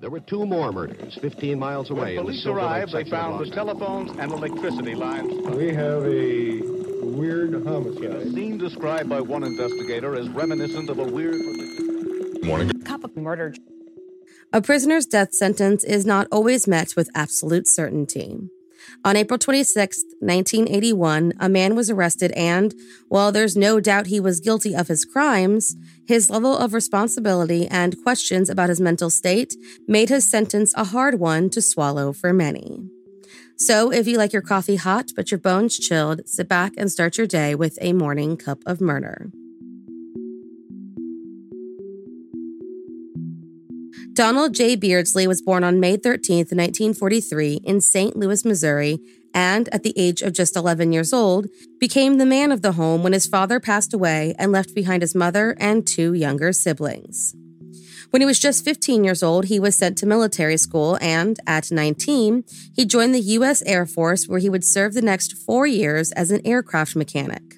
There were two more murders 15 miles away. When police arrived, they found the telephones and electricity lines. We have a weird homicide. A scene described by one investigator as reminiscent of a weird. Morning. Cup of murder. A prisoner's death sentence is not always met with absolute certainty. On April 26, 1981, a man was arrested, and while there's no doubt he was guilty of his crimes, his level of responsibility and questions about his mental state made his sentence a hard one to swallow for many. So, if you like your coffee hot but your bones chilled, sit back and start your day with a morning cup of murder. Donald J. Beardslee was born on May 13, 1943, in St. Louis, Missouri, and at the age of just 11 years old, became the man of the home when his father passed away and left behind his mother and two younger siblings. When he was just 15 years old, he was sent to military school, and at 19, he joined the U.S. Air Force, where he would serve the next four years as an aircraft mechanic.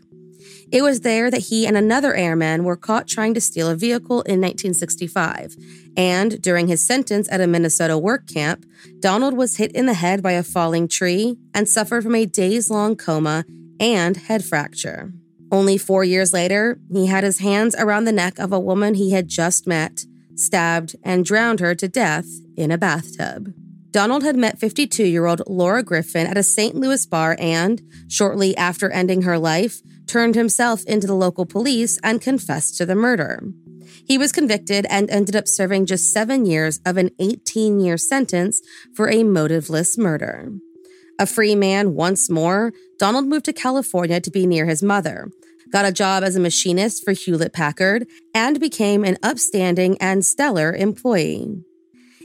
It was there that he and another airman were caught trying to steal a vehicle in 1965. And during his sentence at a Minnesota work camp, Donald was hit in the head by a falling tree and suffered from a days long coma and head fracture. Only four years later, he had his hands around the neck of a woman he had just met, stabbed, and drowned her to death in a bathtub. Donald had met 52 year old Laura Griffin at a St. Louis bar and, shortly after ending her life, turned himself into the local police and confessed to the murder. He was convicted and ended up serving just seven years of an 18 year sentence for a motiveless murder. A free man once more, Donald moved to California to be near his mother, got a job as a machinist for Hewlett Packard, and became an upstanding and stellar employee.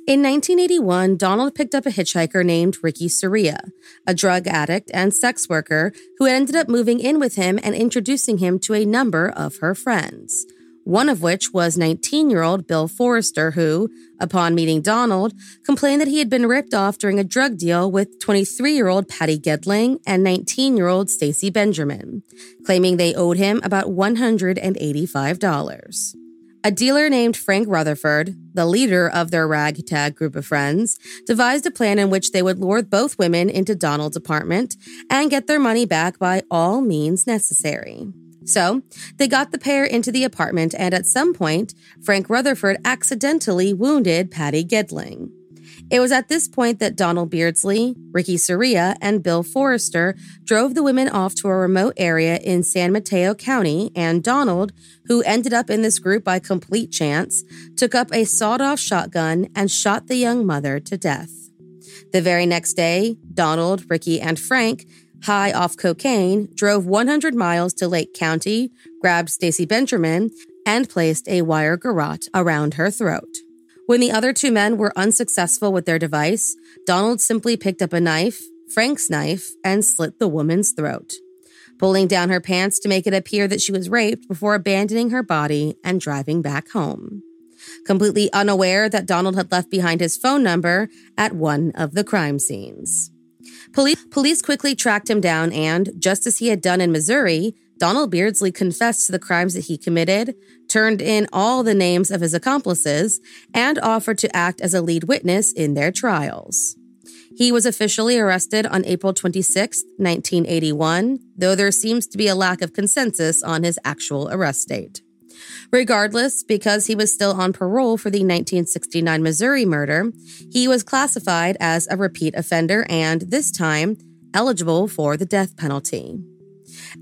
In 1981, Donald picked up a hitchhiker named Ricky Soria, a drug addict and sex worker who ended up moving in with him and introducing him to a number of her friends. One of which was 19 year old Bill Forrester, who, upon meeting Donald, complained that he had been ripped off during a drug deal with 23 year old Patty Gedling and 19 year old Stacy Benjamin, claiming they owed him about $185. A dealer named Frank Rutherford, the leader of their ragtag group of friends, devised a plan in which they would lure both women into Donald's apartment and get their money back by all means necessary. So, they got the pair into the apartment, and at some point, Frank Rutherford accidentally wounded Patty Gedling. It was at this point that Donald Beardslee, Ricky Soria, and Bill Forrester drove the women off to a remote area in San Mateo County, and Donald, who ended up in this group by complete chance, took up a sawed off shotgun and shot the young mother to death. The very next day, Donald, Ricky, and Frank, high off cocaine, drove 100 miles to Lake County, grabbed Stacy Benjamin, and placed a wire garrote around her throat. When the other two men were unsuccessful with their device, Donald simply picked up a knife, Frank's knife, and slit the woman's throat, pulling down her pants to make it appear that she was raped before abandoning her body and driving back home. Completely unaware that Donald had left behind his phone number at one of the crime scenes. Police, police quickly tracked him down, and just as he had done in Missouri, Donald Beardslee confessed to the crimes that he committed, turned in all the names of his accomplices, and offered to act as a lead witness in their trials. He was officially arrested on April 26, 1981, though there seems to be a lack of consensus on his actual arrest date. Regardless, because he was still on parole for the 1969 Missouri murder, he was classified as a repeat offender and, this time, eligible for the death penalty.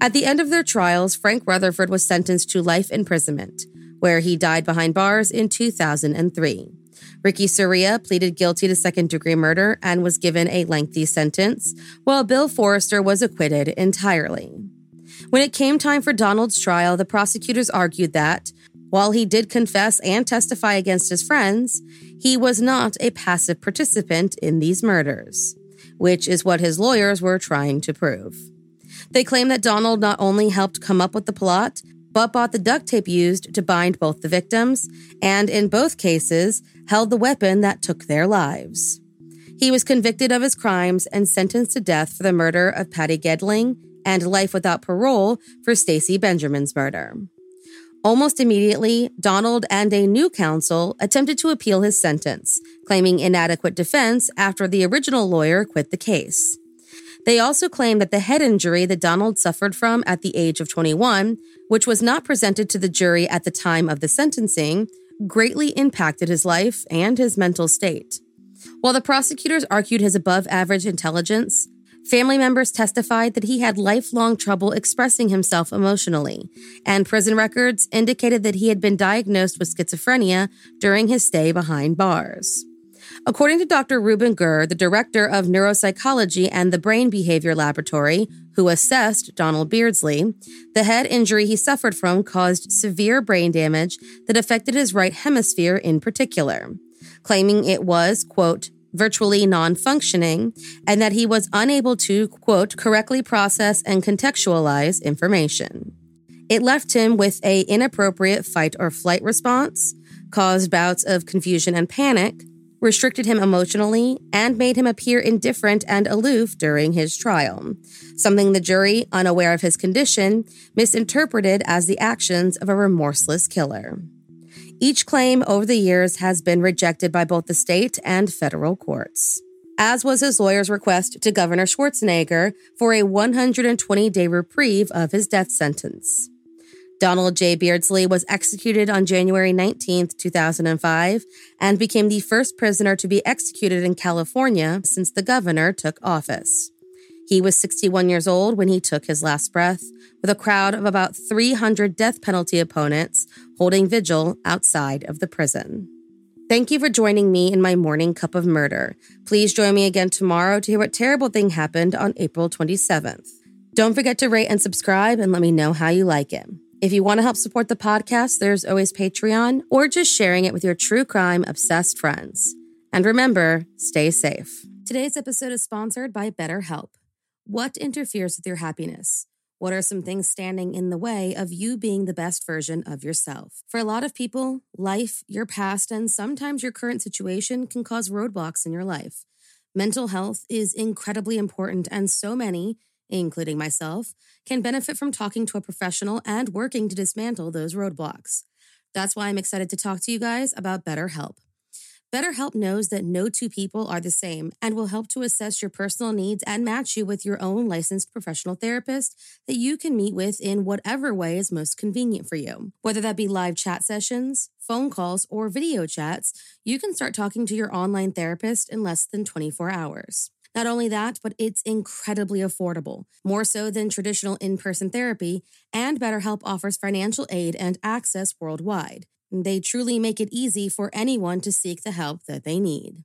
At the end of their trials, Frank Rutherford was sentenced to life imprisonment, where he died behind bars in 2003. Ricky Soria pleaded guilty to second degree murder and was given a lengthy sentence, while Bill Forrester was acquitted entirely. When it came time for Donald's trial, the prosecutors argued that While he did confess and testify against his friends, he was not a passive participant in these murders, which is what his lawyers were trying to prove. They claim that Donald not only helped come up with the plot, but bought the duct tape used to bind both the victims, and in both cases, held the weapon that took their lives. He was convicted of his crimes and sentenced to death for the murder of Patty Gedling and life without parole for Stacy Benjamin's murder. Almost immediately, Donald and a new counsel attempted to appeal his sentence, claiming inadequate defense after the original lawyer quit the case. They also claim that the head injury that Donald suffered from at the age of 21, which was not presented to the jury at the time of the sentencing, greatly impacted his life and his mental state. While the prosecutors argued his above average intelligence, family members testified that he had lifelong trouble expressing himself emotionally, and prison records indicated that he had been diagnosed with schizophrenia during his stay behind bars. According to Dr. Ruben Gur, the director of neuropsychology and the Brain Behavior Laboratory, who assessed Donald Beardslee, the head injury he suffered from caused severe brain damage that affected his right hemisphere in particular, claiming it was, quote, virtually non functioning, and that he was unable to, quote, correctly process and contextualize information. It left him with a inappropriate fight or flight response, caused bouts of confusion and panic, restricted him emotionally, and made him appear indifferent and aloof during his trial, something the jury, unaware of his condition, misinterpreted as the actions of a remorseless killer. Each claim over the years has been rejected by both the state and federal courts, as was his lawyer's request to Governor Schwarzenegger for a 120 day reprieve of his death sentence. Donald J. Beardslee was executed on January 19, 2005, and became the first prisoner to be executed in California since the governor took office. He was 61 years old when he took his last breath, with a crowd of about 300 death penalty opponents holding vigil outside of the prison. Thank you for joining me in my morning cup of murder. Please join me again tomorrow to hear what terrible thing happened on April 27th. Don't forget to rate and subscribe and let me know how you like it. If you want to help support the podcast, there's always Patreon or just sharing it with your true crime obsessed friends. And remember, stay safe. Today's episode is sponsored by BetterHelp. What interferes with your happiness? What are some things standing in the way of you being the best version of yourself? For a lot of people, life, your past, and sometimes your current situation can cause roadblocks in your life. Mental health is incredibly important, and so many, including myself, can benefit from talking to a professional and working to dismantle those roadblocks. That's why I'm excited to talk to you guys about BetterHelp. BetterHelp knows that no two people are the same and will help to assess your personal needs and match you with your own licensed professional therapist that you can meet with in whatever way is most convenient for you. Whether that be live chat sessions, phone calls, or video chats, you can start talking to your online therapist in less than 24 hours. Not only that, but it's incredibly affordable, more so than traditional in person therapy, and BetterHelp offers financial aid and access worldwide. They truly make it easy for anyone to seek the help that they need.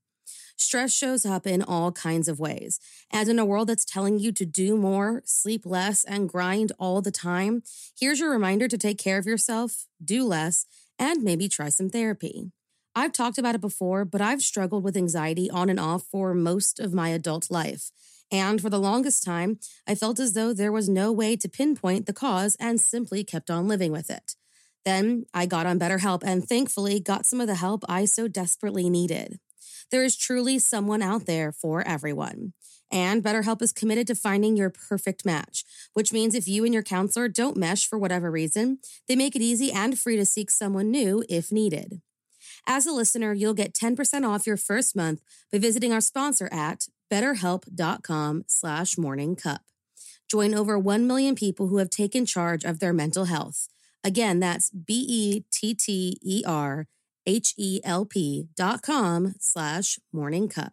Stress shows up in all kinds of ways. And in a world that's telling you to do more, sleep less, and grind all the time, here's your reminder to take care of yourself, do less, and maybe try some therapy. I've talked about it before, but I've struggled with anxiety on and off for most of my adult life. And for the longest time, I felt as though there was no way to pinpoint the cause and simply kept on living with it. Then I got on BetterHelp and thankfully got some of the help I so desperately needed. There is truly someone out there for everyone. And BetterHelp is committed to finding your perfect match, which means if you and your counselor don't mesh for whatever reason, they make it easy and free to seek someone new if needed. As a listener, you'll get 10% off your first month by visiting our sponsor at betterhelp.com slash morningcup. Join over 1 million people who have taken charge of their mental health. Again, that's B-E-T-T-E-R H-E-L-P dot com slash morningcup.